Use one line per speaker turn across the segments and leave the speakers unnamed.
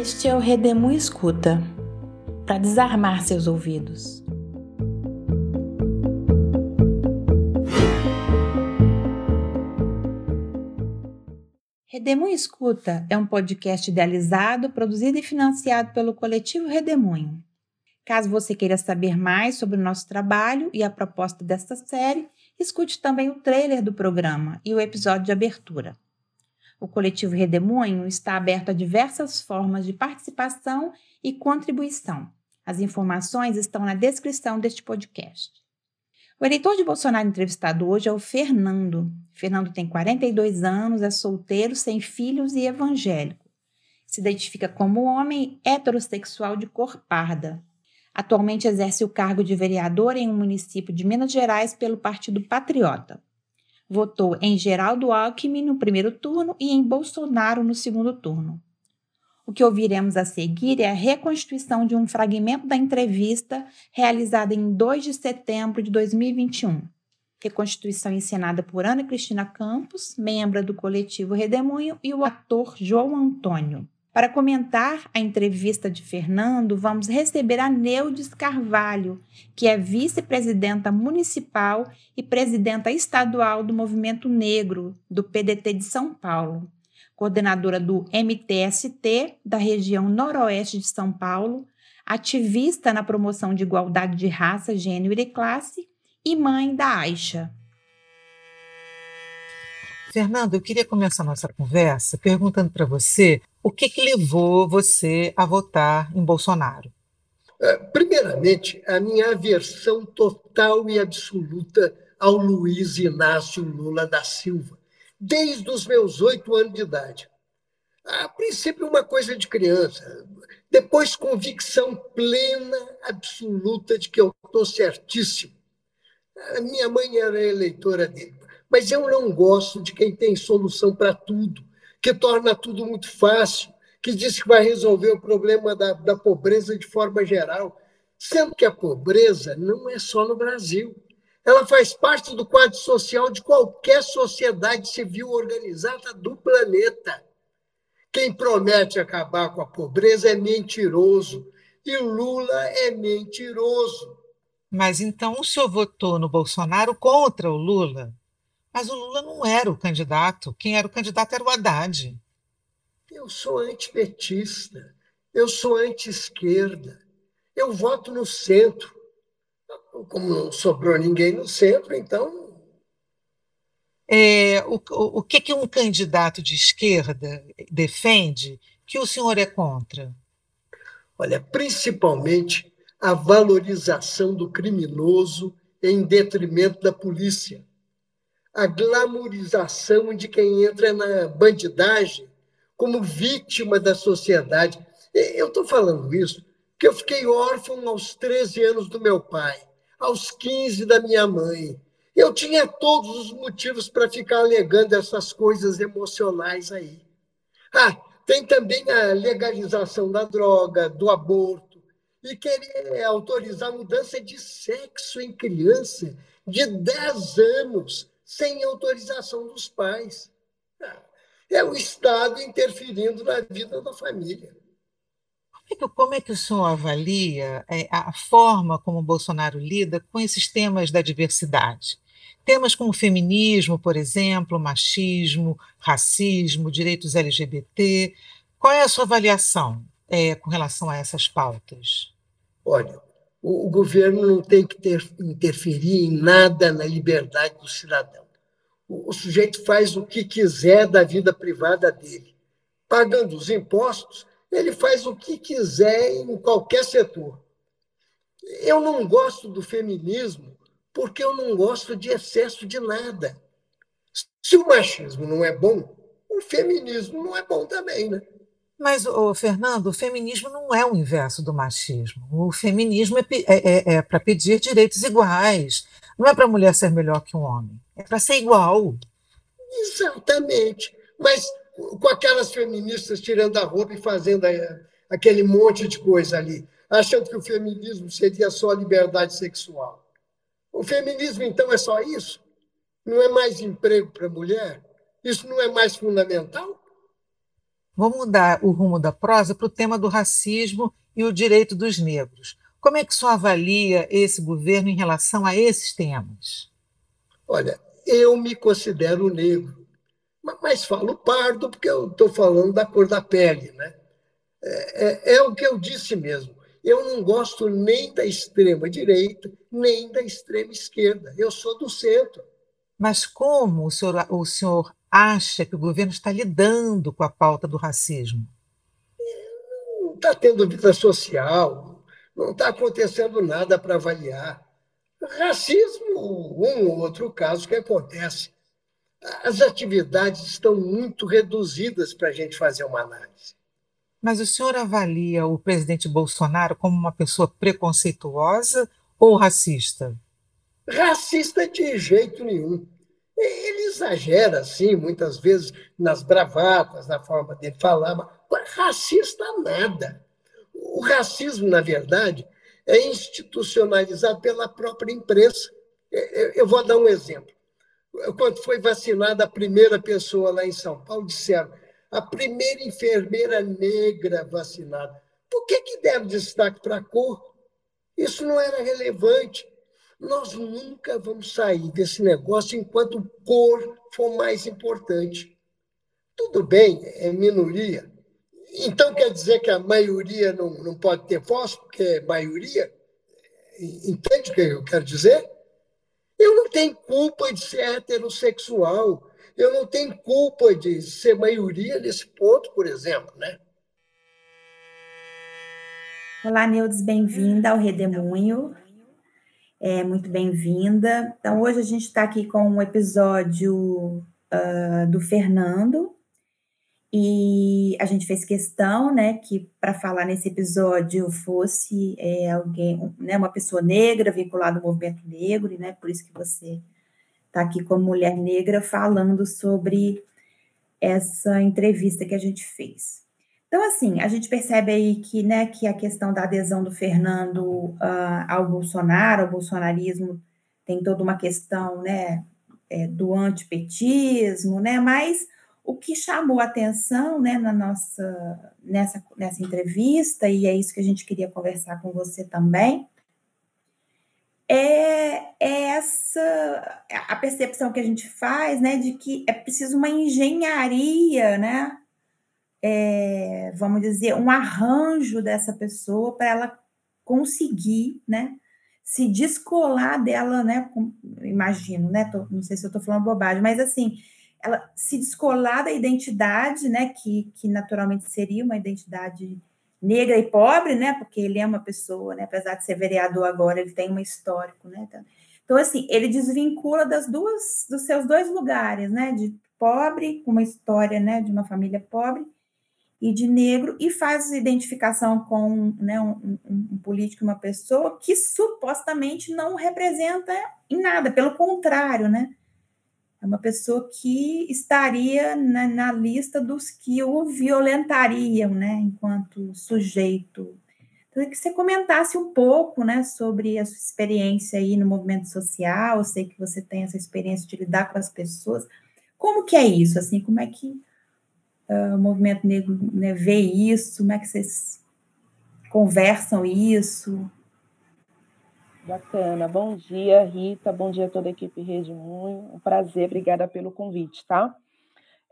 Este é o Redemu Escuta para desarmar seus ouvidos. Redemoinho Escuta é um podcast idealizado, produzido e financiado pelo coletivo Redemoinho. Caso você queira saber mais sobre o nosso trabalho e a proposta desta série, escute também o trailer do programa e o episódio de abertura. O coletivo Redemoinho está aberto a diversas formas de participação e contribuição. As informações estão na descrição deste podcast. O eleitor de Bolsonaro entrevistado hoje é o Fernando. Fernando tem 42 anos, é solteiro, sem filhos e evangélico. Se identifica como homem heterossexual de cor parda. Atualmente exerce o cargo de vereador em um município de Minas Gerais pelo Partido Patriota votou em Geraldo Alckmin no primeiro turno e em Bolsonaro no segundo turno. O que ouviremos a seguir é a reconstituição de um fragmento da entrevista realizada em 2 de setembro de 2021. Reconstituição encenada por Ana Cristina Campos, membro do coletivo Redemoinho, e o ator João Antônio. Para comentar a entrevista de Fernando, vamos receber a Neudes Carvalho, que é vice-presidenta municipal e presidenta estadual do Movimento Negro do PDT de São Paulo, coordenadora do MTST da região noroeste de São Paulo, ativista na promoção de igualdade de raça, gênero e classe e mãe da Aixa.
Fernando, eu queria começar a nossa conversa perguntando para você o que, que levou você a votar em Bolsonaro.
É, primeiramente, a minha aversão total e absoluta ao Luiz Inácio Lula da Silva, desde os meus oito anos de idade. A princípio, uma coisa de criança, depois, convicção plena, absoluta de que eu estou certíssimo. A minha mãe era eleitora dele. Mas eu não gosto de quem tem solução para tudo, que torna tudo muito fácil, que diz que vai resolver o problema da, da pobreza de forma geral, sendo que a pobreza não é só no Brasil. Ela faz parte do quadro social de qualquer sociedade civil organizada do planeta. Quem promete acabar com a pobreza é mentiroso. E Lula é mentiroso.
Mas então o senhor votou no Bolsonaro contra o Lula? Mas o Lula não era o candidato. Quem era o candidato era o Haddad.
Eu sou antipetista. Eu sou anti-esquerda. Eu voto no centro. Como não sobrou ninguém no centro, então.
É, o, o, o que, que um candidato de esquerda defende que o senhor é contra?
Olha, principalmente a valorização do criminoso em detrimento da polícia a glamorização de quem entra na bandidagem como vítima da sociedade. Eu estou falando isso porque eu fiquei órfão aos 13 anos do meu pai, aos 15 da minha mãe. Eu tinha todos os motivos para ficar alegando essas coisas emocionais aí. Ah, tem também a legalização da droga, do aborto, e querer autorizar mudança de sexo em criança de 10 anos sem autorização dos pais. É o Estado interferindo na vida da família.
Como é que o senhor avalia é, a forma como o Bolsonaro lida com esses temas da diversidade? Temas como feminismo, por exemplo, machismo, racismo, direitos LGBT. Qual é a sua avaliação é, com relação a essas pautas?
Olha, o, o governo não tem que ter, interferir em nada na liberdade do cidadão. O, o sujeito faz o que quiser da vida privada dele. Pagando os impostos, ele faz o que quiser em qualquer setor. Eu não gosto do feminismo porque eu não gosto de excesso de nada. Se o machismo não é bom, o feminismo não é bom também, né?
Mas, ô, Fernando, o feminismo não é o inverso do machismo. O feminismo é, é, é, é para pedir direitos iguais. Não é para a mulher ser melhor que um homem. É para ser igual.
Exatamente. Mas com aquelas feministas tirando a roupa e fazendo eh, aquele monte de coisa ali, achando que o feminismo seria só liberdade sexual. O feminismo, então, é só isso? Não é mais emprego para a mulher? Isso não é mais fundamental?
Vou mudar o rumo da prosa para o tema do racismo e o direito dos negros. Como é que o senhor avalia esse governo em relação a esses temas?
Olha, eu me considero negro, mas falo pardo porque eu estou falando da cor da pele, né? É, é, é, o que eu disse mesmo. Eu não gosto nem da extrema direita, nem da extrema esquerda. Eu sou do centro.
Mas como o senhor, o senhor acha que o governo está lidando com a pauta do racismo?
Não está tendo vida social, não está acontecendo nada para avaliar. Racismo, um ou outro caso que acontece. As atividades estão muito reduzidas para a gente fazer uma análise.
Mas o senhor avalia o presidente Bolsonaro como uma pessoa preconceituosa ou racista?
Racista de jeito nenhum. Ele exagera, assim, muitas vezes nas bravatas, na forma dele falar, mas racista nada. O racismo, na verdade, é institucionalizado pela própria imprensa. É, é, eu vou dar um exemplo. Quando foi vacinada a primeira pessoa lá em São Paulo, disseram a primeira enfermeira negra vacinada. Por que, que deram destaque para a cor? Isso não era relevante. Nós nunca vamos sair desse negócio enquanto cor for mais importante. Tudo bem, é minoria. Então quer dizer que a maioria não, não pode ter voz, porque é maioria? Entende o que eu quero dizer? Eu não tenho culpa de ser heterossexual. Eu não tenho culpa de ser maioria nesse ponto, por exemplo, né?
Olá, Neudes, bem-vinda ao Redemoinho. É, muito bem-vinda. Então, hoje a gente está aqui com um episódio uh, do Fernando, e a gente fez questão, né, que para falar nesse episódio fosse é, alguém, né, uma pessoa negra vinculada ao movimento negro, né, por isso que você está aqui como mulher negra falando sobre essa entrevista que a gente fez. Então, assim, a gente percebe aí que, né, que a questão da adesão do Fernando uh, ao Bolsonaro, ao bolsonarismo, tem toda uma questão, né, é, do antipetismo, né, mas o que chamou atenção, né, na nossa, nessa, nessa entrevista, e é isso que a gente queria conversar com você também, é, é essa a percepção que a gente faz, né, de que é preciso uma engenharia, né, é, vamos dizer, um arranjo dessa pessoa para ela conseguir, né, se descolar dela, né, imagino, né, tô, não sei se eu estou falando bobagem, mas assim, ela se descolar da identidade, né, que, que naturalmente seria uma identidade negra e pobre, né, porque ele é uma pessoa, né, apesar de ser vereador agora, ele tem um histórico, né, então, então assim, ele desvincula das duas, dos seus dois lugares, né, de pobre, com uma história, né, de uma família pobre, e de negro, e faz identificação com né, um, um, um político, uma pessoa que supostamente não representa em nada, pelo contrário, né? É uma pessoa que estaria na, na, lista dos que o violentariam, né, enquanto sujeito. Então, que você comentasse um pouco, né, sobre a sua experiência aí no movimento social. Eu sei que você tem essa experiência de lidar com as pessoas. Como que é isso? Assim, como é que uh, o movimento negro né, vê isso? Como é que vocês conversam isso?
Bacana. Bom dia, Rita. Bom dia a toda a equipe Rede Moinho. Um prazer, obrigada pelo convite, tá?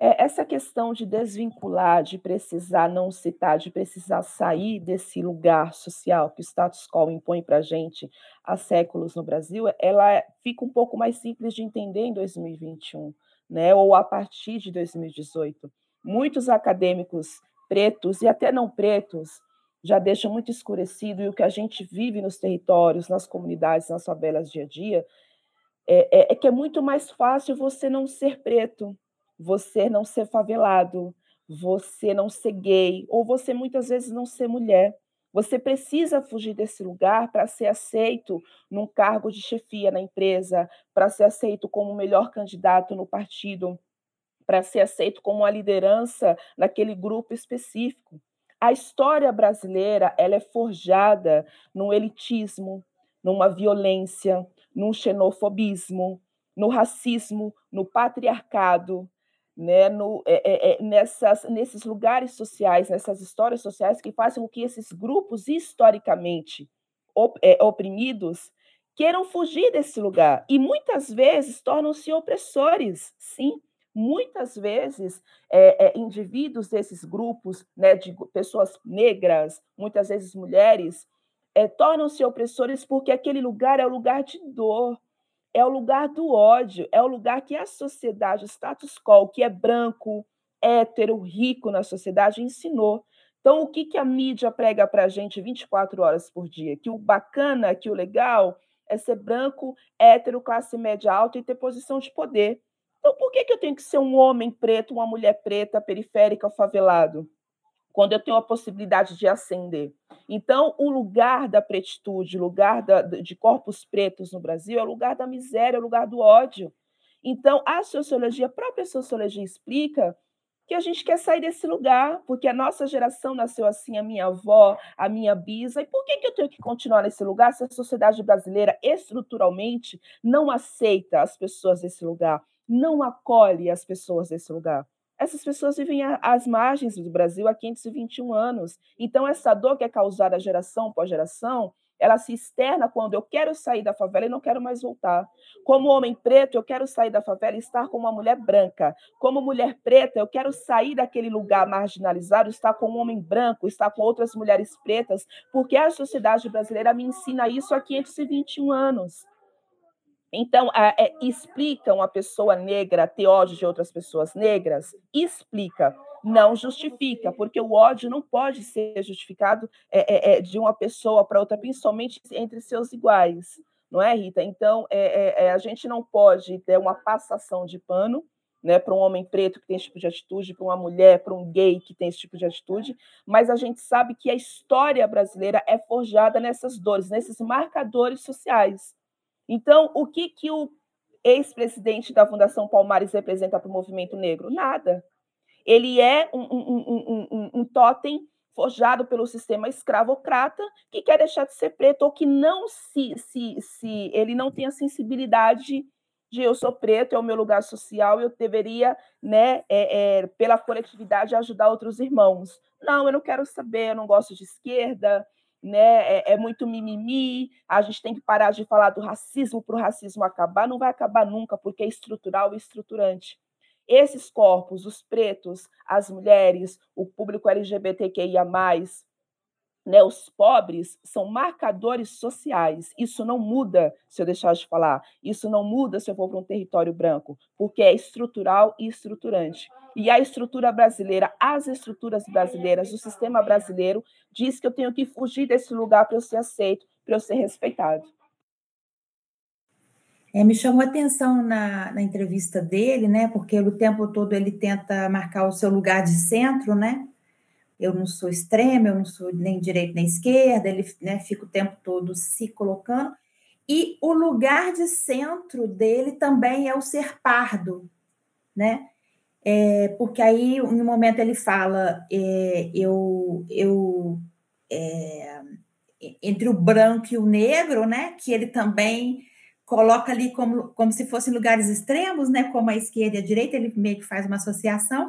É, essa questão de desvincular, de precisar não citar, de precisar sair desse lugar social que o status quo impõe para a gente há séculos no Brasil, ela fica um pouco mais simples de entender em 2021, né? ou a partir de 2018. Muitos acadêmicos pretos e até não pretos já deixa muito escurecido e o que a gente vive nos territórios, nas comunidades, nas favelas dia a dia, é, é, é, que é muito mais fácil você não ser preto, você não ser favelado, você não ser gay, ou você muitas vezes não ser mulher. Você precisa fugir desse lugar para ser aceito num cargo de chefia na empresa, para ser aceito como o melhor candidato no partido, para ser aceito como uma liderança naquele grupo específico. A história brasileira ela é forjada num elitismo, numa violência, num xenofobismo, no racismo, no patriarcado, né, no, é, é, é, nessas, nesses lugares sociais, nessas histórias sociais que fazem com que esses grupos historicamente op, é, oprimidos queiram fugir desse lugar e muitas vezes tornam-se opressores, sim. Muitas vezes, é, é, indivíduos desses grupos, né, de pessoas negras, muitas vezes mulheres, tornam-se opressores porque aquele lugar é o lugar de dor, é o lugar do ódio, é o lugar que a sociedade, o status quo, que é branco, hétero, rico na sociedade, ensinou. Então, o que, que a mídia prega para a gente 24 horas por dia? Que o bacana, que o legal é ser branco, hétero, classe média alta e ter posição de poder. Então, por que, que eu tenho que ser um homem preto, uma mulher preta, periférica, favelado? quando eu tenho a possibilidade de ascender. Então, o lugar da pretitude, o lugar da, de corpos pretos no Brasil é o lugar da miséria, é o lugar do ódio. Então, a sociologia, a própria sociologia explica que a gente quer sair desse lugar, porque a nossa geração nasceu assim, a minha avó, a minha bisa, e por que, que eu tenho que continuar nesse lugar se a sociedade brasileira estruturalmente não aceita as pessoas desse lugar, não acolhe as pessoas desse lugar? essas pessoas vivem às margens do Brasil há 521 anos. Então, essa dor que é causada geração após geração, ela se externa quando eu quero sair da favela e não quero mais voltar. Como homem preto, eu quero sair da favela e estar com uma mulher branca. Como mulher preta, eu quero sair daquele lugar marginalizado, estar com um homem branco, estar com outras mulheres pretas, porque a sociedade brasileira me ensina isso há 521 anos. Então, é, explica uma pessoa negra ter ódio de outras pessoas negras? Explica, não justifica, porque o ódio não pode ser justificado é, é, de uma pessoa para outra, principalmente entre seus iguais, não é, Rita? Então, a gente não pode ter uma passação de pano né, para um homem preto que tem esse tipo de atitude, para uma mulher, para um gay que tem esse tipo de atitude, mas a gente sabe que a história brasileira é forjada nessas dores, nesses marcadores sociais. Então, o que, que o ex-presidente da Fundação Palmares representa para o movimento negro? Nada. Ele é um, um, um, um, totem forjado pelo sistema escravocrata que quer deixar de ser preto ou que não se, se, se ele não tem a sensibilidade de eu sou preto, é o meu lugar social, eu deveria, né, é, é, pela coletividade, ajudar outros irmãos. Não, eu não quero saber, eu não gosto de esquerda, né? É, é, muito mimimi, a gente tem que parar de falar do racismo para o racismo acabar, não vai acabar nunca, porque é estrutural e estruturante. Esses corpos, os pretos, as mulheres, o público LGBTQIA, né, os pobres são marcadores sociais. Isso não muda se eu deixar de falar. Isso não muda se eu for para um território branco, porque é estrutural e estruturante. E a estrutura brasileira, as estruturas brasileiras, o sistema brasileiro diz que eu tenho que fugir desse lugar para eu ser aceito, para eu ser respeitado.
É, me chamou a atenção na, na entrevista dele, né? Porque o tempo todo ele tenta marcar o seu lugar de centro, né? Eu não sou extrema, eu não sou nem direita nem esquerda, ele né, fica o tempo todo se colocando. E o lugar de centro dele também é o ser pardo, né? É, porque aí, em um momento, ele fala: é, eu, eu é, entre o branco e o negro, né? Que ele também coloca ali como, como se fossem lugares extremos, né? Como a esquerda e a direita, ele meio que faz uma associação.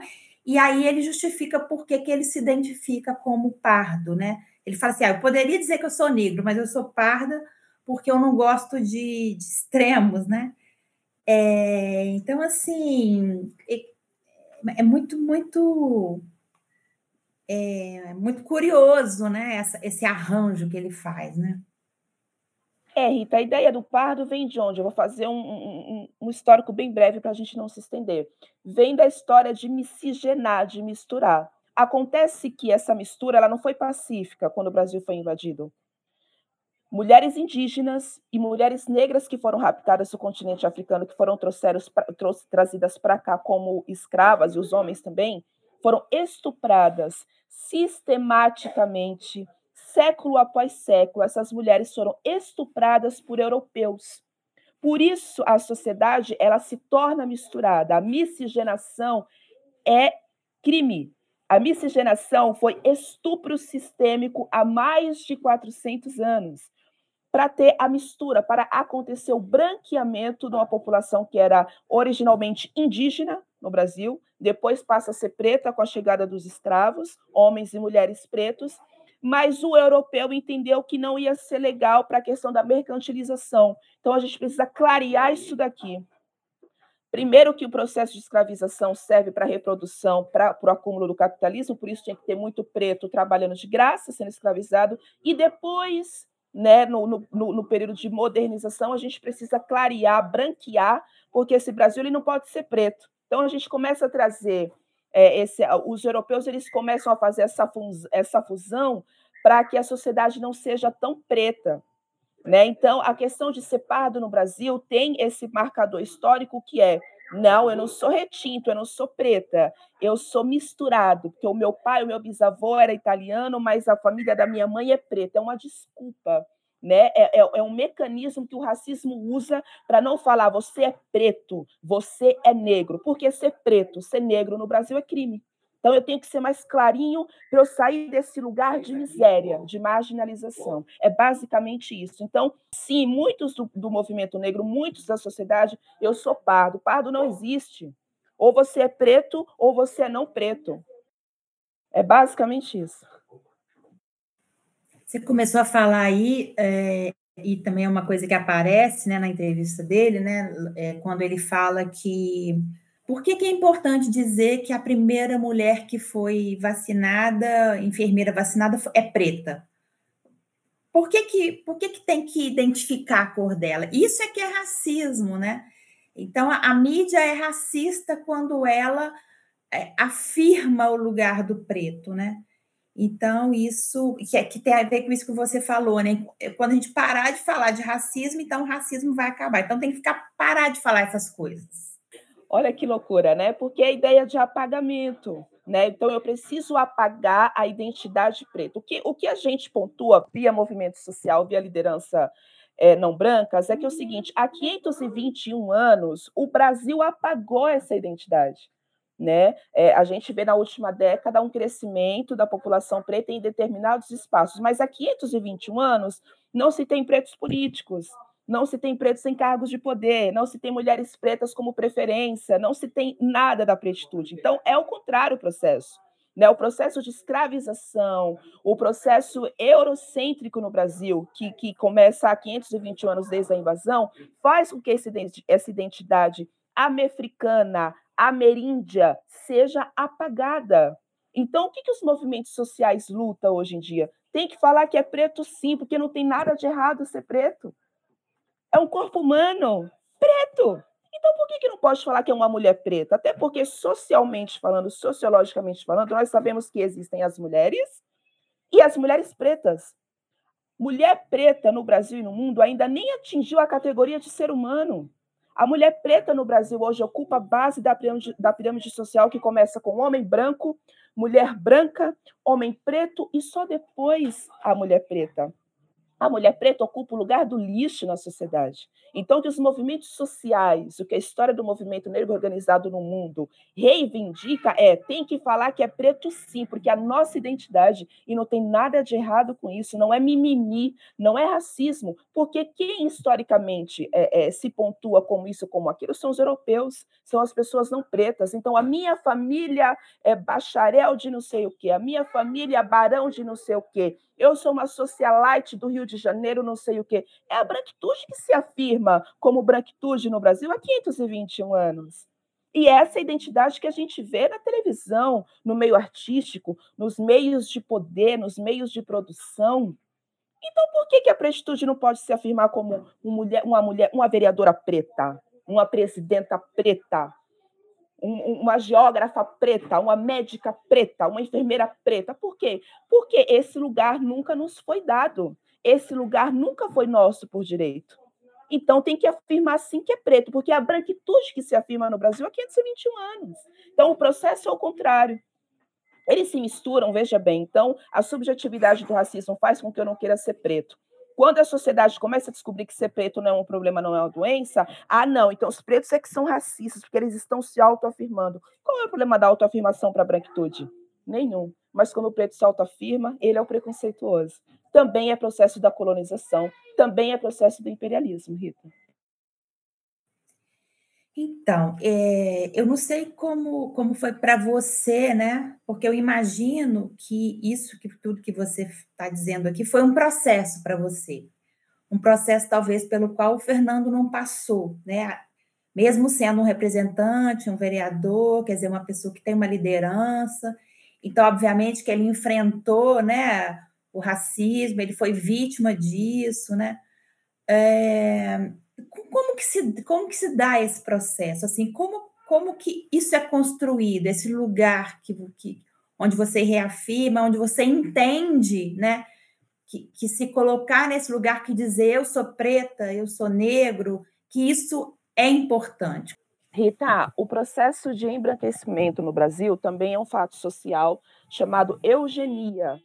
E aí ele justifica por que, ele se identifica como pardo, né? Ele fala assim: ah, eu poderia dizer que eu sou negro, mas eu sou parda porque eu não gosto de, de extremos, né? É, então, assim, é, é muito, muito, é, muito curioso, né? Essa, esse arranjo que ele faz, né?
É, Rita, a ideia do pardo vem de onde? Eu vou fazer um, um, um histórico bem breve para a gente não se estender. Vem da história de miscigenar, de misturar. Acontece que essa mistura ela não foi pacífica quando o Brasil foi invadido. Mulheres indígenas e mulheres negras que foram raptadas do continente africano, que foram pra, trazidas para cá como escravas, e os homens também, foram estupradas sistematicamente século após século, essas mulheres foram estupradas por europeus. Por isso, a sociedade ela se torna misturada. A miscigenação é crime. A miscigenação foi estupro sistêmico há mais de 400 anos. Para ter a mistura, para acontecer o branqueamento de uma população que era originalmente indígena, no Brasil, depois passa a ser preta com a chegada dos escravos, homens e mulheres pretos, mas o europeu entendeu que não ia ser legal para a questão da mercantilização. Então a gente precisa clarear isso daqui. Primeiro que o processo de escravização serve para a reprodução, para o acúmulo do capitalismo, por isso tinha que ter muito preto trabalhando de graça, sendo escravizado, e depois, né, no, no, no período de modernização, a gente precisa clarear, branquear, porque esse Brasil ele não pode ser preto. Então a gente começa a trazer é, esse, os europeus eles começam a fazer essa, essa fusão para que a sociedade não seja tão preta. Né? Então, a questão de ser pardo no Brasil tem esse marcador histórico que é não, eu não sou retinto, eu não sou preta, eu sou misturado, porque o meu pai, o meu bisavô era italiano, mas a família da minha mãe é preta. É uma desculpa né? É, é, é, um mecanismo que o racismo usa para não falar você é preto, você é negro, porque ser preto, ser negro no Brasil é crime. Então eu tenho que ser mais clarinho para eu sair desse lugar de miséria, de marginalização. É basicamente isso. Então, sim, muitos do, do movimento negro, muitos da sociedade, eu sou pardo. Pardo não existe. Ou você é preto ou você é não preto. É basicamente isso.
Você começou a falar aí, é, e também é uma coisa que aparece né, na entrevista dele, né, é, quando ele fala que. Por que, que é importante dizer que a primeira mulher que foi vacinada, enfermeira vacinada, é preta? Por que, que, por que, que tem que identificar a cor dela? Isso é que é racismo, né? Então, a, a mídia é racista quando ela é, afirma o lugar do preto, né? Então, isso que, é, que tem a ver com isso que você falou, né? Quando a gente parar de falar de racismo, então o racismo vai acabar. Então tem que ficar parar de falar essas coisas.
Olha que loucura, né? Porque a ideia de apagamento, né? Então eu preciso apagar a identidade preta. O que, o que a gente pontua via movimento social, via liderança é, não brancas, é que é o seguinte: há 521 anos, o Brasil apagou essa identidade. Né? É, a gente vê na última década um crescimento da população preta em determinados espaços, mas há 521 anos não se tem pretos políticos, não se tem pretos em cargos de poder, não se tem mulheres pretas como preferência, não se tem nada da pretitude. Então, é o contrário o processo. Né, o processo de escravização, o processo eurocêntrico no Brasil, que, que começa há 521 anos desde a invasão, faz com que essa identidade americana, ameríndia seja apagada. Então, o que, que os movimentos sociais lutam hoje em dia? Tem que falar que é preto sim, porque não tem nada de errado ser preto. É um corpo humano preto. Então, por que, que não pode falar que é uma mulher preta? Até porque, socialmente falando, sociologicamente falando, nós sabemos que existem as mulheres e as mulheres pretas. Mulher preta no Brasil e no mundo ainda nem atingiu a categoria de ser humano. A mulher preta no Brasil hoje ocupa a base da pirâmide, da pirâmide social que começa com homem branco, mulher branca, homem preto e só depois a mulher preta a mulher preta ocupa o lugar do lixo na sociedade. Então, que os movimentos sociais, o que a história do movimento negro organizado no mundo reivindica é: tem que falar que é preto sim, porque a nossa identidade, e não tem nada de errado com isso, não é mimimi, não é racismo, porque quem historicamente é, é, se pontua como isso, como aquilo, são os europeus, são as pessoas não pretas. Então, a minha família é bacharel de não sei o quê, a minha família é barão de não sei o quê eu sou uma socialite do Rio de Janeiro, não sei o quê. É a branquitude que se afirma como branquitude no Brasil há 521 anos. E essa identidade que a gente vê na televisão, no meio artístico, nos meios de poder, nos meios de produção. Então, por que, que a pretitude não pode se afirmar como uma mulher, uma mulher, uma vereadora preta, uma presidenta preta, um, uma geógrafa preta, uma médica preta, uma enfermeira preta. Por quê? Porque esse lugar nunca nos foi dado. Esse lugar nunca foi nosso por direito. Então tem que afirmar sim que é preto, porque é a branquitude que se afirma no Brasil há 521 anos. Então o processo é o contrário. Eles se misturam, veja bem. Então a subjetividade do racismo faz com que eu não queira ser preto. Quando a sociedade começa a descobrir que ser preto não é um problema, não é uma doença, ah, não, então os pretos é que são racistas, porque eles estão se autoafirmando. Qual é o problema da autoafirmação para a branquitude? Nenhum. Mas quando o preto se autoafirma, ele é o preconceituoso. Também é processo da colonização, também é processo do imperialismo, Rita.
Então, é, eu não sei como, como foi para você, né? Porque eu imagino que isso, que tudo que você está dizendo aqui, foi um processo para você. Um processo, talvez, pelo qual o Fernando não passou, né? Mesmo sendo um representante, um vereador, quer dizer, uma pessoa que tem uma liderança. Então, obviamente, que ele enfrentou, né? O racismo, ele foi vítima disso, né? É, como que se como que se dá esse processo assim como como que isso é construído esse lugar que, que onde você reafirma onde você entende né que, que se colocar nesse lugar que dizer eu sou preta eu sou negro que isso é importante
Rita, o processo de embranquecimento no Brasil também é um fato social chamado eugenia.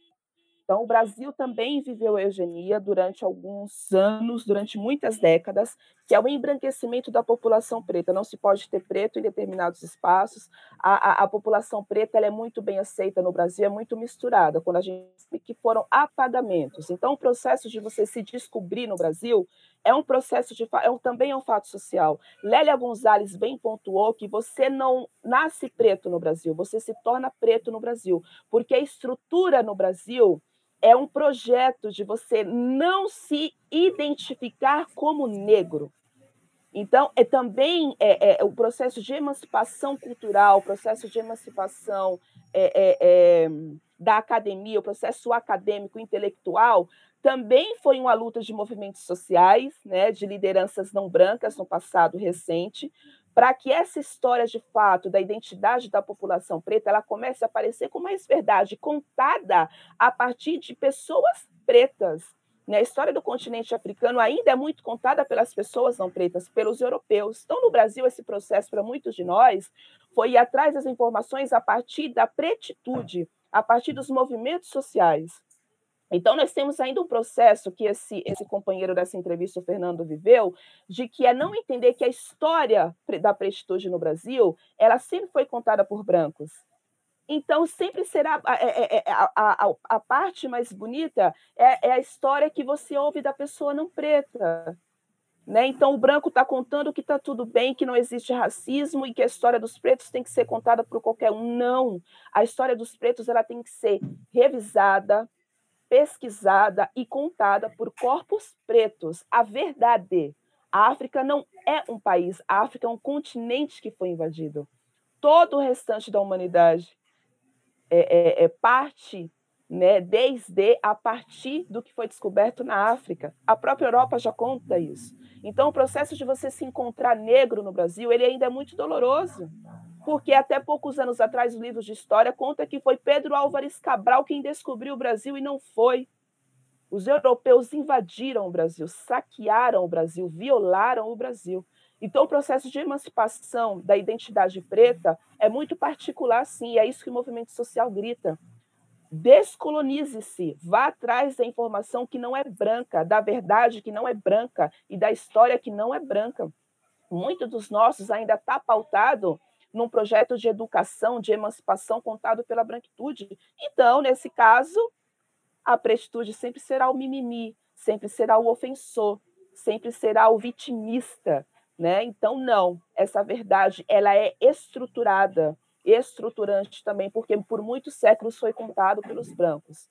Então, o Brasil também viveu eugenia durante alguns anos, durante muitas décadas, que é o embranquecimento da população preta. Não se pode ter preto em determinados espaços. A, a, a população preta é muito bem aceita no Brasil, é muito misturada. Quando a gente que foram apagamentos. Então, o processo de você se descobrir no Brasil é um processo de é um, também é um fato social. Lélia Gonzalez bem pontuou que você não nasce preto no Brasil, você se torna preto no Brasil, porque a estrutura no Brasil é um projeto de você não se identificar como negro. Então, é também é, é, o processo de emancipação cultural, o processo de emancipação é, é, é, da academia, o processo acadêmico intelectual, também foi uma luta de movimentos sociais, né, de lideranças não brancas no passado recente, para que essa história de fato da identidade da população preta ela comece a aparecer com mais verdade, contada a partir de pessoas pretas. Né? A história do continente africano ainda é muito contada pelas pessoas não pretas, pelos europeus. Então, no Brasil, esse processo, para muitos de nós, foi ir atrás das informações a partir da pretitude, a partir dos movimentos sociais. Então, nós temos ainda um processo que esse, esse companheiro dessa entrevista, o Fernando, viveu, de que é não entender que a história da prestitude no Brasil, ela sempre foi contada por brancos. Então, sempre será a, é, é, é, a, a, a, a parte mais bonita é, é, a história que você ouve da pessoa não preta. Né? Então, o branco está contando que está tudo bem, que não existe racismo e que a história dos pretos tem que ser contada por qualquer um. Não. A história dos pretos ela tem que ser revisada, pesquisada e contada por corpos pretos. A verdade. A África não é um país, a África é um continente que foi invadido. Todo o restante da humanidade é, é, é parte, né, desde a partir do que foi descoberto na África. A própria Europa já conta isso. Então, o processo de você se encontrar negro no Brasil, ele ainda é muito doloroso porque até poucos anos atrás, os livros de história conta que foi Pedro Álvares Cabral quem descobriu o Brasil e não foi. Os europeus invadiram o Brasil, saquearam o Brasil, violaram o Brasil. Então, o processo de emancipação da identidade preta é muito particular, sim, e é isso que o movimento social grita. Descolonize-se, vá atrás da informação que não é branca, da verdade que não é branca e da história que não é branca. Muito dos nossos ainda está pautado num projeto de educação, de emancipação contado pela branquitude. Então, nesse caso, a pretitude sempre será o mimimi, sempre será o ofensor, sempre será o vitimista, né? Então, não, essa verdade, ela é estruturada, estruturante também, porque por muitos séculos foi contado pelos brancos,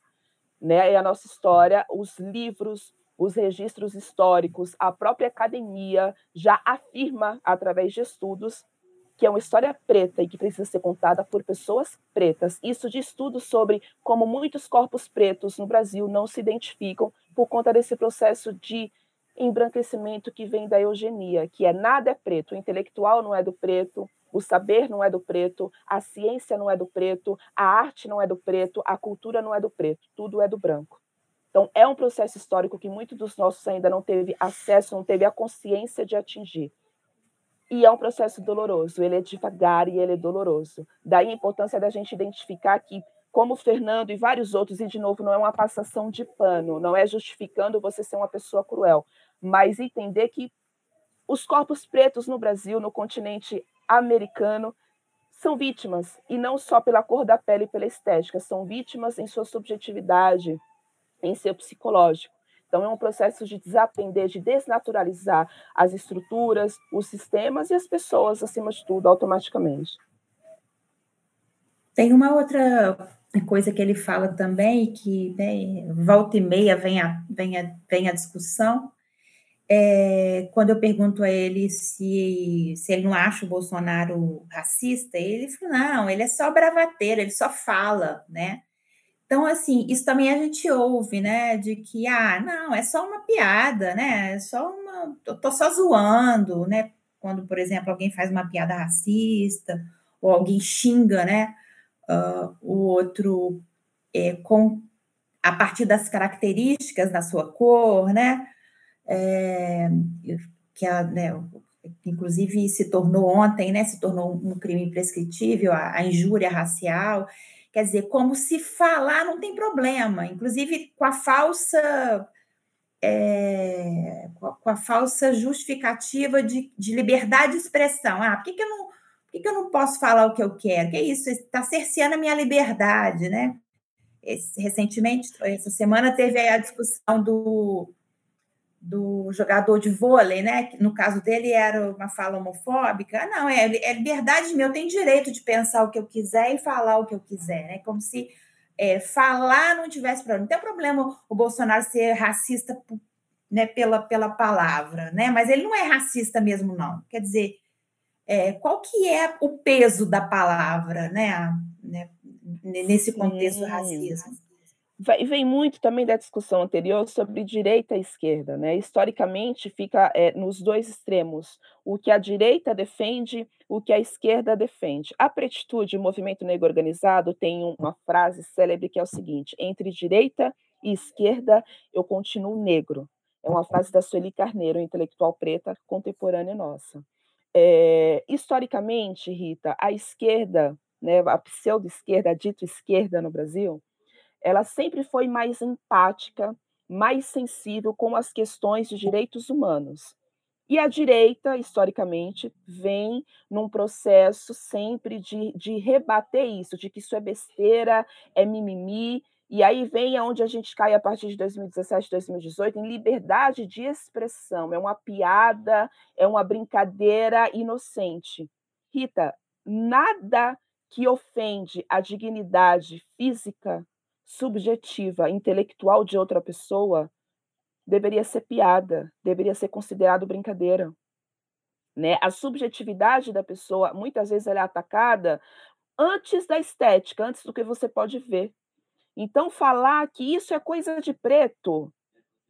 né? E a nossa história, os livros, os registros históricos, a própria academia já afirma através de estudos que é uma história preta e que precisa ser contada por pessoas pretas. Isso de estudos sobre como muitos corpos pretos no Brasil não se identificam por conta desse processo de embranquecimento que vem da eugenia, que é nada é preto, o intelectual não é do preto, o saber não é do preto, a ciência não é do preto, a arte não é do preto, a cultura não é do preto, tudo é do branco. Então, é um processo histórico que muitos dos nossos ainda não teve acesso, não teve a consciência de atingir. E é um processo doloroso, ele é devagar e ele é doloroso. Daí a importância da gente identificar que, como Fernando e vários outros, e de novo, não é uma passação de pano, não é justificando você ser uma pessoa cruel, mas entender que os corpos pretos no Brasil, no continente americano, são vítimas, e não só pela cor da pele e pela estética, são vítimas em sua subjetividade, em seu psicológico. Então, é um processo de desaprender, de desnaturalizar as estruturas, os sistemas e as pessoas, acima de tudo, automaticamente.
Tem uma outra coisa que ele fala também, que né, volta e meia vem a, vem a, vem a discussão, é, quando eu pergunto a ele se, se ele não acha o Bolsonaro racista, ele fala, não, ele é só bravateiro, ele só fala, né? Então, assim, isso também a gente ouve, né? De que, ah, não, é só uma piada, né? É só uma. Eu tô só zoando, né? Quando, por exemplo, alguém faz uma piada racista, ou alguém xinga, né? Uh, o outro é, com a partir das características da sua cor, né? É, que a, né, inclusive se tornou ontem, né? Se tornou um crime prescritível, a, a injúria racial. Quer dizer, como se falar não tem problema, inclusive com a falsa é, com a falsa justificativa de, de, liberdade de expressão. Ah, por que, que eu não por que, que, eu não posso falar o que eu quero? Que isso? Está cerceando a minha liberdade, né? Esse, recentemente, essa semana, teve a discussão do do jogador de vôlei, né? No caso dele era uma fala homofóbica. Não, é, é liberdade minha, eu tenho direito de pensar o que eu quiser e falar o que eu quiser, né? Como se é, falar não tivesse problema. Não tem problema o Bolsonaro ser racista né, pela, pela palavra, né? Mas ele não é racista mesmo, não. Quer dizer, é, qual que é o peso da palavra, né? né nesse contexto Sim. racismo?
Vem muito também da discussão anterior sobre direita e esquerda, né? Historicamente fica é, nos dois extremos, o que a direita defende, o que a esquerda defende. A Pretitude, o movimento negro organizado, tem uma frase célebre que é o seguinte: entre direita e esquerda eu continuo negro. É uma frase da Sueli Carneiro, intelectual preta contemporânea nossa. É, historicamente, Rita, a esquerda, né, a pseudo-esquerda, a dito esquerda no Brasil, ela sempre foi mais empática, mais sensível com as questões de direitos humanos. E a direita, historicamente, vem num processo sempre de, de rebater isso, de que isso é besteira, é mimimi, e aí vem aonde a gente cai a partir de 2017, 2018, em liberdade de expressão. É uma piada, é uma brincadeira inocente. Rita, nada que ofende a dignidade física subjetiva, intelectual de outra pessoa, deveria ser piada, deveria ser considerado brincadeira. Né? A subjetividade da pessoa, muitas vezes, ela é atacada antes da estética, antes do que você pode ver. Então, falar que isso é coisa de preto,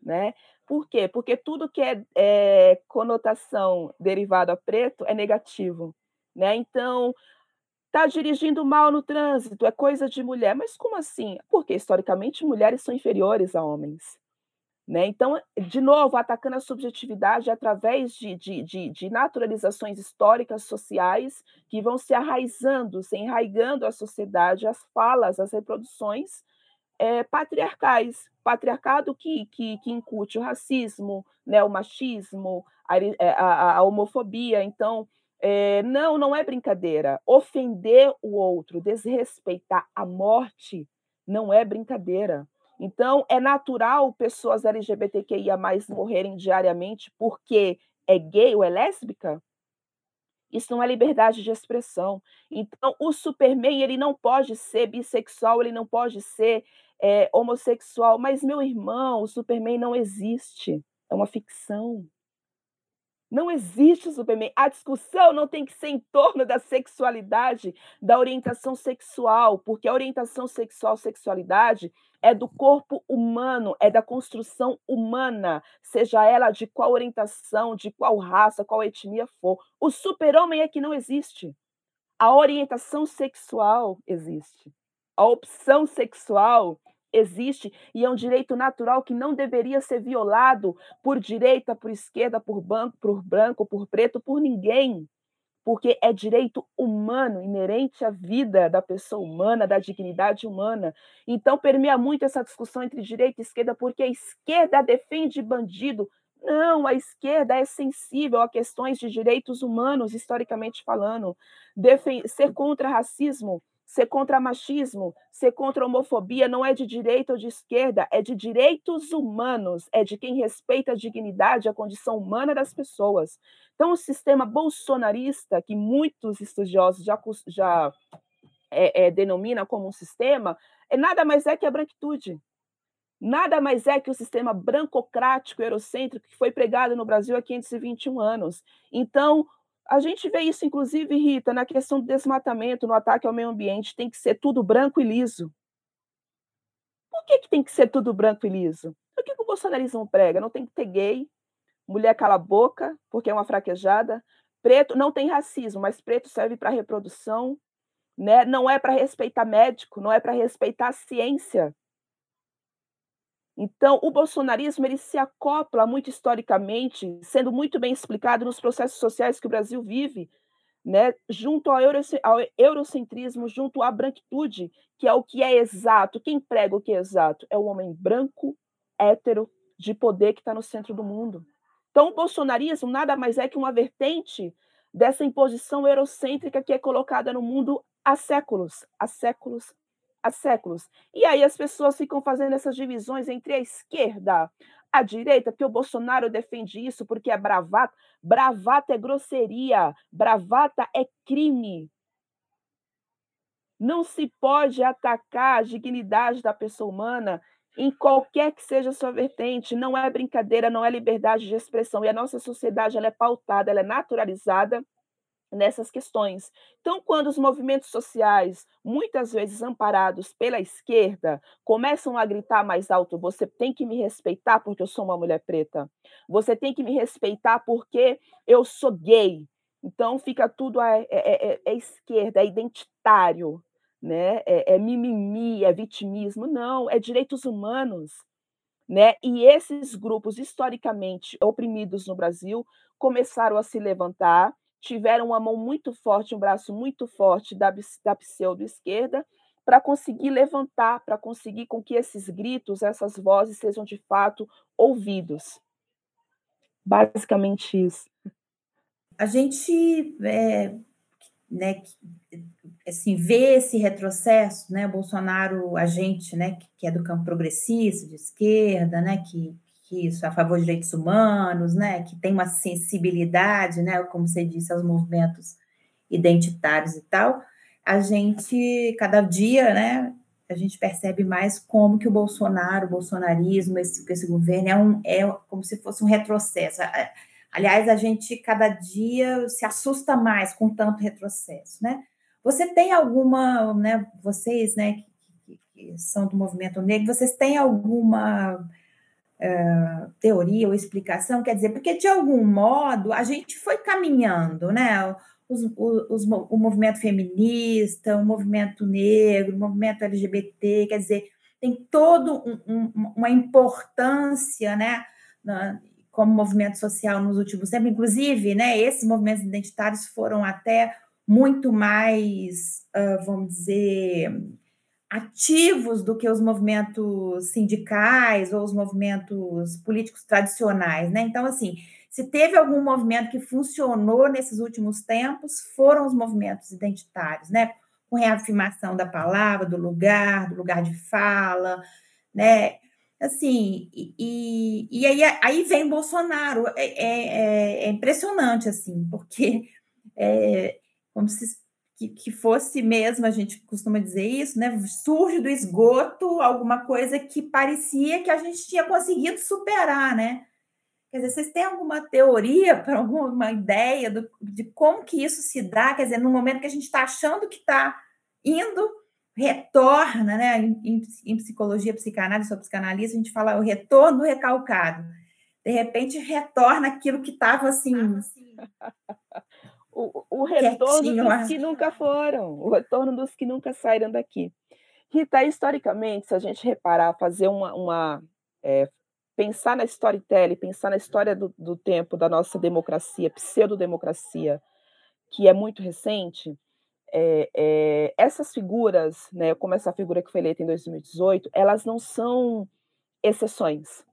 né? Por quê? Porque tudo que é, é conotação derivada a preto é negativo. Né? Então, Está dirigindo mal no trânsito, é coisa de mulher. Mas como assim? Porque, historicamente, mulheres são inferiores a homens. Né? Então, de novo, atacando a subjetividade através de, de, de, de, naturalizações históricas sociais que vão se arraizando, se enraigando a sociedade, as falas, as reproduções é, patriarcais. Patriarcado que, que, que incute o racismo, né, o machismo, a, eh, a, a homofobia. Então, é, não, não é brincadeira. Ofender o outro, desrespeitar a morte, não é brincadeira. Então, é natural pessoas LGBTQIA morrerem diariamente porque é gay ou é lésbica? Isso não é liberdade de expressão. Então, o Superman ele não pode ser bissexual, ele não pode ser é, homossexual. Mas, meu irmão, o Superman não existe. É uma ficção. Não existe Superman. A discussão não tem que ser em torno da sexualidade, da orientação sexual, porque a orientação sexual, sexualidade é do corpo humano, é da construção humana, seja ela de qual orientação, de qual raça, qual etnia for. O super-homem é que não existe. A orientação sexual existe. A opção sexual existe e é um direito natural que não deveria ser violado por direita, por esquerda, por banco, por branco, por preto, por ninguém, porque é direito humano, inerente à vida da pessoa humana, da dignidade humana. Então permeia muito essa discussão entre direita e esquerda, porque a esquerda defende bandido. Não, a esquerda é sensível a questões de direitos humanos, historicamente falando. Ser contra racismo Ser contra machismo, ser contra homofobia não é de direita ou de esquerda, é de direitos humanos, é de quem respeita a dignidade, a condição humana das pessoas. Então, o sistema bolsonarista, que muitos estudiosos já, já é, é, denominam como um sistema, é nada mais é que a branquitude. Nada mais é que o sistema brancocrático eurocêntrico que foi pregado no Brasil há 521 anos. Então, a gente vê isso, inclusive, Rita, na questão do desmatamento, no ataque ao meio ambiente, tem que ser tudo branco e liso. Por que, que tem que ser tudo branco e liso? O que, que o bolsonarismo prega? Não tem que ter gay, mulher cala a boca, porque é uma fraquejada, preto não tem racismo, mas preto serve para reprodução, né? não é para respeitar médico, não é para respeitar a ciência. Então, o bolsonarismo ele se acopla muito historicamente, sendo muito bem explicado nos processos sociais que o Brasil vive, né, junto ao, eurocentrismo, junto à branquitude, que é o que é exato. Quem prega o que é exato? É o homem branco, hétero, de poder que está no centro do mundo. Então, o bolsonarismo nada mais é que uma vertente dessa imposição eurocêntrica que é colocada no mundo há séculos, há séculos, há séculos. E aí as pessoas ficam fazendo essas divisões entre a esquerda, a direita, porque o Bolsonaro defende isso, porque é bravata. Bravata é grosseria, bravata é crime. Não se pode atacar a dignidade da pessoa humana em qualquer que seja a sua vertente. Não é brincadeira, não é liberdade de expressão. E a nossa sociedade ela é pautada, ela é naturalizada nessas questões. Então, quando os movimentos sociais, muitas vezes amparados pela esquerda, começam a gritar mais alto: você tem que me respeitar porque eu sou uma mulher preta, você tem que me respeitar porque eu sou gay. Então, fica tudo à, é, é, é esquerda, é identitário, né? É, é mimimi, é vitimismo. Não, é direitos humanos. Né? E esses grupos historicamente oprimidos no Brasil começaram a se levantar tiveram uma mão muito forte, um braço muito forte da, da pseudo-esquerda, para conseguir levantar, para conseguir com que esses gritos, essas vozes sejam de fato ouvidos. Basicamente isso.
A gente é, né, assim, vê esse retrocesso, né, Bolsonaro, a gente, né, que é do campo progressista, de esquerda, né, que isso é a favor de direitos humanos, né, que tem uma sensibilidade, né, como você disse, aos movimentos identitários e tal, a gente, cada dia, né, a gente percebe mais como que o Bolsonaro, o bolsonarismo, esse, esse governo é, um, é como se fosse um retrocesso. Aliás, a gente cada dia se assusta mais com tanto retrocesso, né? Você tem alguma, né, vocês, né, que, que, que são do movimento negro, vocês têm alguma teoria ou explicação, quer dizer, porque de algum modo a gente foi caminhando, né? Os, os, o movimento feminista, o movimento negro, o movimento LGBT, quer dizer, tem toda um, um, uma importância, né? Na, como movimento social nos últimos tempos, inclusive, né? Esses movimentos identitários foram até muito mais, uh, vamos dizer, ativos do que os movimentos sindicais ou os movimentos políticos tradicionais, né? Então, assim, se teve algum movimento que funcionou nesses últimos tempos, foram os movimentos identitários, né? Com reafirmação da palavra, do lugar, do lugar de fala, né? Assim, e, e aí, aí vem Bolsonaro, é, é, é impressionante, assim, porque é, como se que, que fosse mesmo, a gente costuma dizer isso, né? Surge do esgoto alguma coisa que parecia que a gente tinha conseguido superar, né? Quer dizer, vocês têm alguma teoria para alguma ideia do, de como que isso se dá? Quer dizer, no momento que a gente está achando que está indo, retorna, né? Em, em, psicologia, psicanálise, sou psicanalista, a gente fala o retorno recalcado. De repente, retorna aquilo que estava assim.
o, o retorno Quietinho, dos que nunca foram, o retorno dos que nunca saíram daqui. Rita, historicamente, se a gente reparar, fazer uma. uma é, pensar na storytelling, pensar na história do, do tempo da nossa democracia, pseudo-democracia, que é muito recente, é, é, essas figuras, né, como essa figura que foi eleita em 2018, elas não são exceções,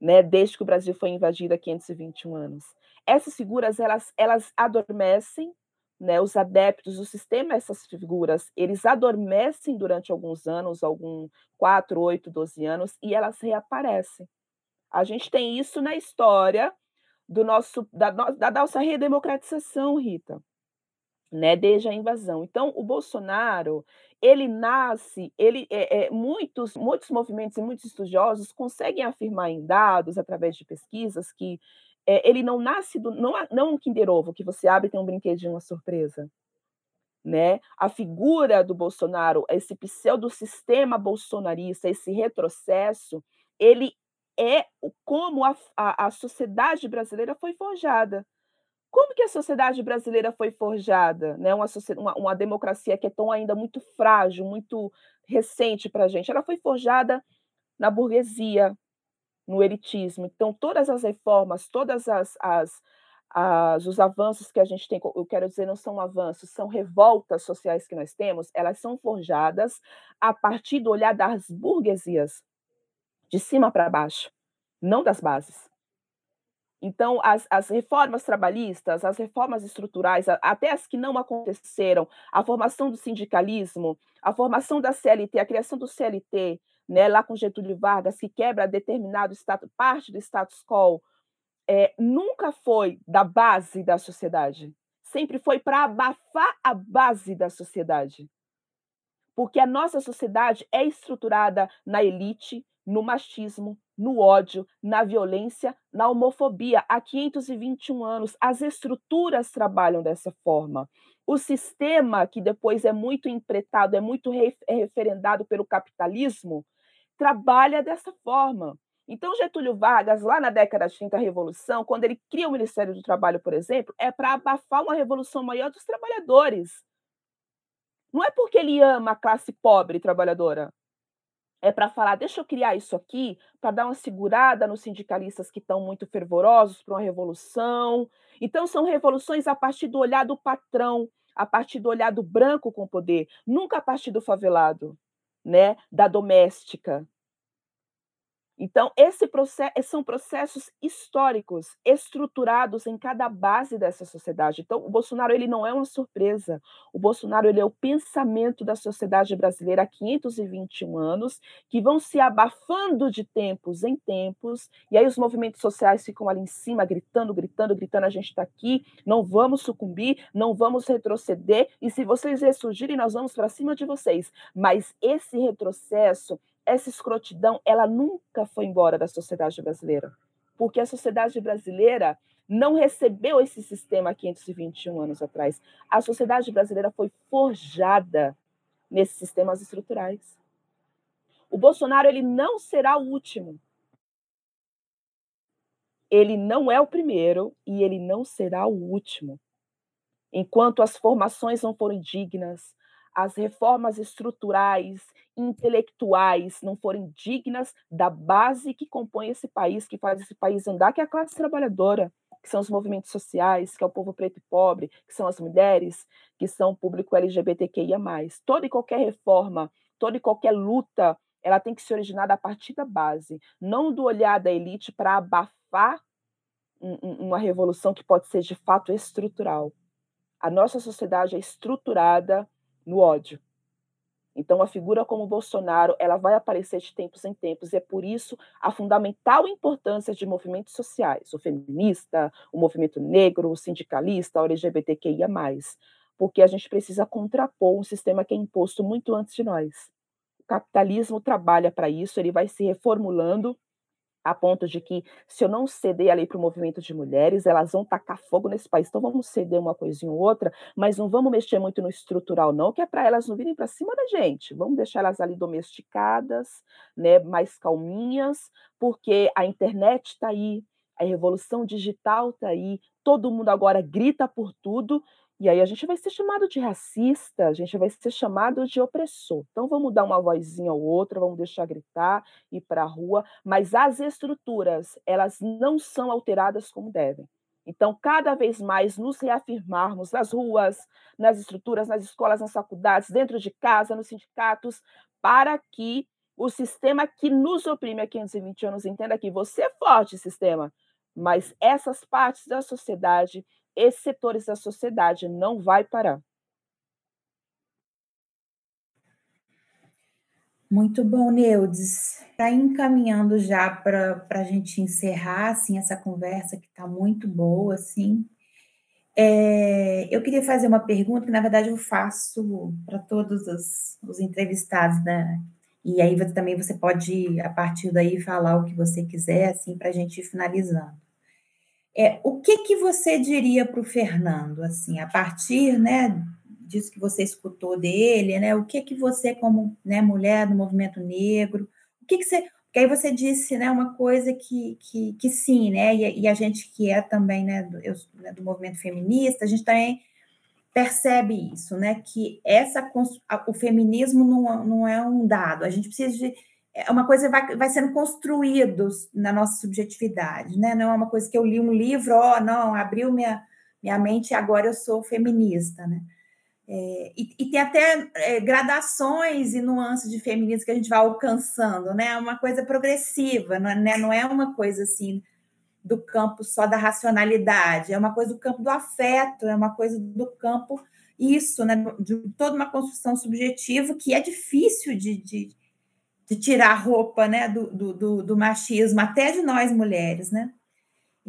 né, desde que o Brasil foi invadido há 521 anos essas figuras elas, elas adormecem né, os adeptos do sistema, essas figuras, eles adormecem durante alguns anos, algum 4, 8, 12 anos, e elas reaparecem. A gente tem isso na história do nosso da, da nossa redemocratização, Rita, né, desde a invasão. Então, o Bolsonaro, ele nasce, ele é, é, muitos muitos movimentos e muitos estudiosos conseguem afirmar em dados através de pesquisas que é, ele não nasce do, não, não um Kinder Ovo que você abre e tem um brinquedinho, uma surpresa. Né? A figura do Bolsonaro, esse pseudo-sistema bolsonarista, esse retrocesso, ele é como a, a, a sociedade brasileira foi forjada. Como que a sociedade brasileira foi forjada? Né? Uma, uma, uma democracia que é tão ainda muito frágil, muito recente para a gente. Ela foi forjada na burguesia, no elitismo. Então, todas as reformas, todas as, as, as, os avanços que a gente tem, eu quero dizer, não são avanços, são revoltas sociais que nós temos, elas são forjadas a partir do olhar das burguesias, de cima para baixo, não das bases. Então, as, as, reformas trabalhistas, as reformas estruturais, até as que não aconteceram, a formação do sindicalismo, a formação da CLT, a criação do CLT, né, lá com Getúlio Vargas, que quebra determinado status, parte do status quo, é, nunca foi da base da sociedade. Sempre foi para abafar a base da sociedade. Porque a nossa sociedade é estruturada na elite, no machismo, no ódio, na violência, na homofobia. Há 521 anos, as estruturas trabalham dessa forma. O sistema, que depois é muito empretado, é muito referendado pelo capitalismo, trabalha dessa forma. Então, Getúlio Vargas, lá na década de 30, a Revolução, quando ele cria o Ministério do Trabalho, por exemplo, é para abafar uma revolução maior dos trabalhadores. Não é porque ele ama a classe pobre trabalhadora. É para falar, deixa eu criar isso aqui, para dar uma segurada nos sindicalistas que estão muito fervorosos para uma revolução. Então, são revoluções a partir do olhar do patrão, a partir do olhar do branco com poder, nunca a partir do favelado né, da doméstica. Então, processo, são processos históricos, estruturados em cada base dessa sociedade. Então, o Bolsonaro ele não é uma surpresa. O Bolsonaro ele é o pensamento da sociedade brasileira há 521 anos, que vão se abafando de tempos em tempos, e aí os movimentos sociais ficam ali em cima, gritando, gritando, gritando: a gente está aqui, não vamos sucumbir, não vamos retroceder, e se vocês ressurgirem, nós vamos para cima de vocês. Mas esse retrocesso essa escrotidão ela nunca foi embora da sociedade brasileira, porque a sociedade brasileira não recebeu esse sistema 521 anos atrás. A sociedade brasileira foi forjada nesses sistemas estruturais. O Bolsonaro ele não será o último. Ele não é o primeiro e ele não será o último. Enquanto as formações não forem dignas, as reformas estruturais, intelectuais não forem dignas da base que compõe esse país, que faz esse país andar, que é a classe trabalhadora, que são os movimentos sociais, que é o povo preto e pobre, que são as mulheres, que são o público LGBTQIA+. Toda e qualquer reforma, toda e qualquer luta, ela tem que se originar a partir da base, não do olhar da elite para abafar uma revolução que pode ser de fato estrutural. A nossa sociedade é estruturada no ódio. Então, a figura como Bolsonaro, ela vai aparecer de tempos em tempos, e é por isso a fundamental importância de movimentos sociais, o feminista, o movimento negro, o sindicalista, o LGBTQIA+, porque a gente precisa contrapor um sistema que é imposto muito antes de nós. O capitalismo trabalha para isso, ele vai se reformulando a ponto de que, se eu não ceder ali para o movimento de mulheres, elas vão tacar fogo nesse país. Então, vamos ceder uma coisinha ou outra, mas não vamos mexer muito no estrutural, não, que é para elas não virem para cima da gente. Vamos deixar elas ali domesticadas, né, mais calminhas, porque a internet está aí, a revolução digital está aí, todo mundo agora grita por tudo, e aí a gente vai ser chamado de racista, a gente vai ser chamado de opressor. Então vamos dar uma vozinha ou outra, vamos deixar gritar, ir para a rua, mas as estruturas, elas não são alteradas como devem. Então, cada vez mais nos reafirmarmos nas ruas, nas estruturas, nas escolas, nas faculdades, dentro de casa, nos sindicatos, para que o sistema que nos oprime há 520 anos entenda que você é forte, sistema, mas essas partes da sociedade e setores da sociedade. Não vai parar.
Muito bom, Neudes. Para encaminhando já para a gente encerrar assim, essa conversa que está muito boa, assim, é, eu queria fazer uma pergunta que, na verdade, eu faço para todos os, os, entrevistados, né? E aí você, também você pode, a partir daí, falar o que você quiser, assim, para a gente ir finalizando. É, o que, que você diria para o Fernando, assim, a partir, né, disso que você escutou dele, né? O que que você, como né, mulher do movimento negro, o que que você. Porque aí você disse né, uma coisa que, que, que sim, né? E, e, a gente que é também né, do, eu, né, do movimento feminista, a gente também percebe isso, né? Que essa, o feminismo não, não é um dado, a gente precisa de. É uma coisa que vai, vai sendo construído na nossa subjetividade, né? Não é uma coisa que eu li um livro, ó, oh, não, abriu minha, minha mente e agora eu sou feminista, né? É, e, e, tem até é, gradações e nuances de feminismo que a gente vai alcançando, né? É uma coisa progressiva, não é, né? não é uma coisa assim do campo só da racionalidade, é uma coisa do campo do afeto, é uma coisa do campo isso, né? De toda uma construção subjetiva que é difícil de, de, de tirar a roupa, né? Do, do, do machismo, até de nós mulheres, né?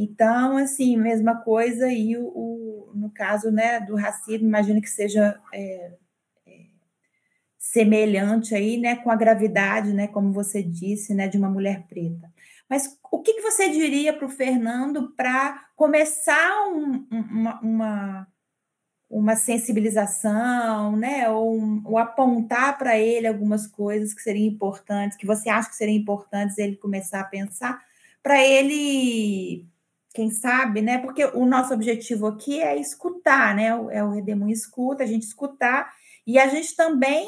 Então, assim, mesma coisa, e o, o no caso né, do racismo, imagino que seja é, é, semelhante aí, né, com a gravidade, né, como você disse, né, de uma mulher preta. Mas o que, que você diria para o Fernando para começar um, uma, uma, uma, sensibilização, né, ou, um, ou apontar para ele algumas coisas que seriam importantes, que você acha que seriam importantes ele começar a pensar, para ele quem sabe, né? Porque o nosso objetivo aqui é escutar, né? É o Redemoinho escuta, a gente escutar e a gente também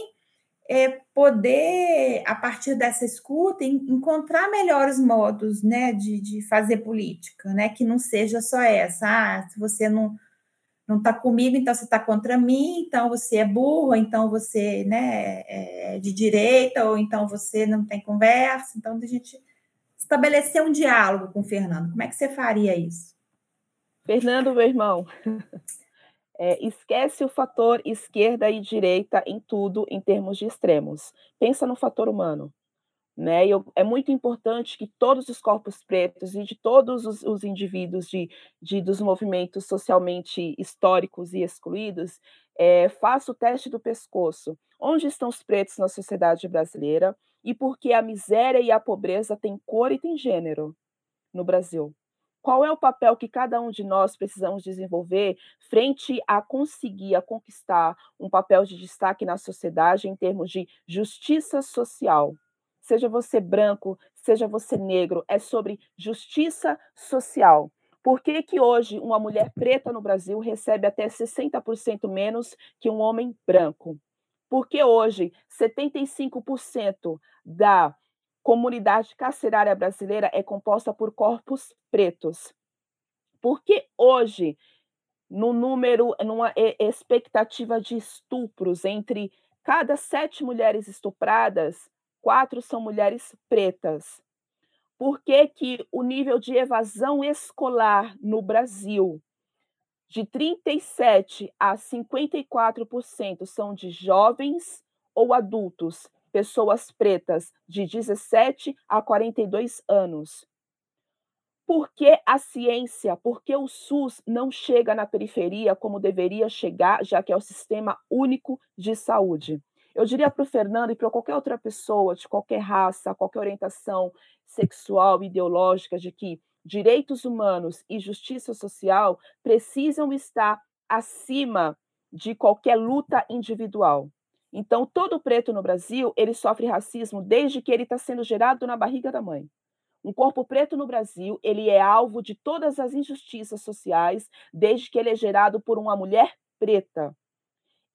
é, poder, a partir dessa escuta, encontrar melhores modos, né, de, de fazer política, né? Que não seja só essa, ah, se você não não está comigo, então você está contra mim, então você é burro, então você né, é de direita, ou então você não tem conversa, então a gente estabelecer um diálogo com o Fernando. Como é que você faria isso?
Fernando, meu irmão, é, esquece o fator esquerda e direita em tudo em termos de extremos. Pensa no fator humano. Né? Eu, é muito importante que todos os corpos pretos e de todos os, os indivíduos de, de, dos movimentos socialmente históricos e excluídos é, façam o teste do pescoço. Onde estão os pretos na sociedade brasileira? e porque a miséria e a pobreza têm cor e têm gênero no Brasil. Qual é o papel que cada um de nós precisamos desenvolver frente a conseguir, a conquistar um papel de destaque na sociedade em termos de justiça social? Seja você branco, seja você negro, é sobre justiça social. Por que, que hoje uma mulher preta no Brasil recebe até 60% menos que um homem branco? Porque hoje 75% da comunidade carcerária brasileira é composta por corpos pretos. Porque hoje, no número, numa expectativa de estupros, entre cada sete mulheres estupradas, quatro são mulheres pretas. Por que, que o nível de evasão escolar no Brasil de 37 a 54% são de jovens ou adultos, pessoas pretas de 17 a 42 anos. Por que a ciência, por que o SUS não chega na periferia como deveria chegar, já que é o sistema único de saúde? Eu diria para o Fernando e para qualquer outra pessoa de qualquer raça, qualquer orientação sexual, ideológica, de que direitos humanos e justiça social precisam estar acima de qualquer luta individual. Então, todo preto no Brasil, ele sofre racismo desde que ele está sendo gerado na barriga da mãe. Um corpo preto no Brasil, ele é alvo de todas as injustiças sociais desde que ele é gerado por uma mulher preta.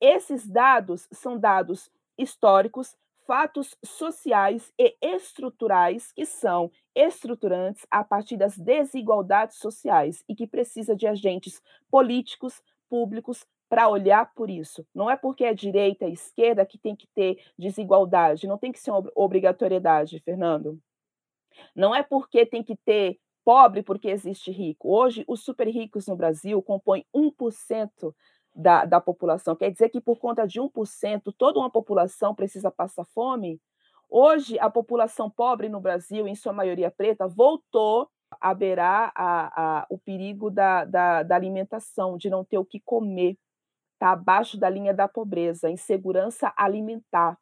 Esses dados são dados históricos, fatos sociais e estruturais que são estruturantes a partir das desigualdades sociais e que precisa de agentes políticos, públicos para olhar por isso. Não é porque é direita e esquerda que tem que ter desigualdade, não tem que ser obrigatoriedade, Fernando. Não é porque tem que ter pobre porque existe rico. Hoje, os super ricos no Brasil compõem 1% da, da população. Quer dizer que por conta de 1%, toda uma população precisa passar fome? Hoje, a população pobre no Brasil, em sua maioria preta, voltou a beirar a, a, o perigo da, da, da alimentação, de não ter o que comer. Está abaixo da linha da pobreza, insegurança alimentar.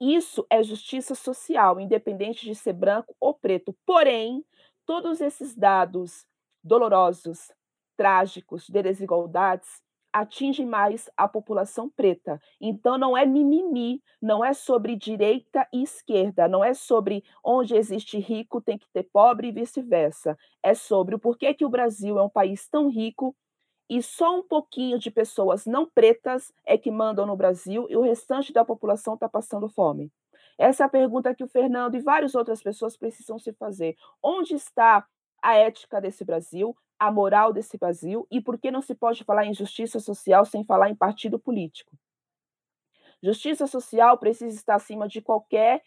Isso é justiça social, independente de ser branco ou preto. Porém, todos esses dados dolorosos, trágicos, de desigualdades, atingem mais a população preta. Então, não é mimimi, não é sobre direita e esquerda, não é sobre onde existe rico tem que ter pobre e vice-versa. É sobre o porquê que o Brasil é um país tão rico e só um pouquinho de pessoas não pretas é que mandam no Brasil e o restante da população está passando fome. Essa é a pergunta que o Fernando e várias outras pessoas precisam se fazer. Onde está a ética desse Brasil, a moral desse Brasil e por que não se pode falar em justiça social sem falar em partido político? Justiça social precisa estar acima de qualquer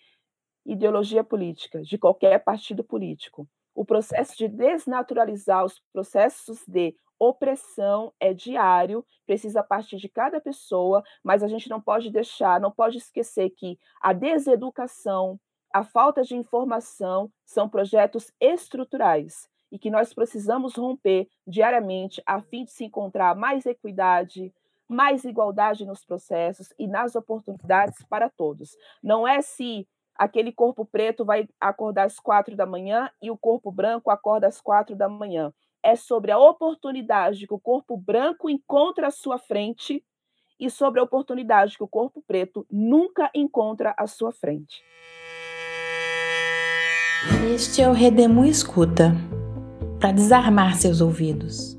ideologia política, de qualquer partido político. O processo de desnaturalizar os processos de opressão é diário, precisa partir de cada pessoa, mas a gente não pode deixar, não pode esquecer que a deseducação, a falta de informação são projetos estruturais e que nós precisamos romper diariamente a fim de se encontrar mais equidade, mais igualdade nos processos e nas oportunidades para todos. Não é se aquele corpo preto vai acordar às quatro da manhã e o corpo branco acorda às quatro da manhã. É sobre a oportunidade que o corpo branco encontra à sua frente e sobre a oportunidade que o corpo preto nunca encontra à sua frente.
Este é o Redemu Escuta para desarmar seus ouvidos.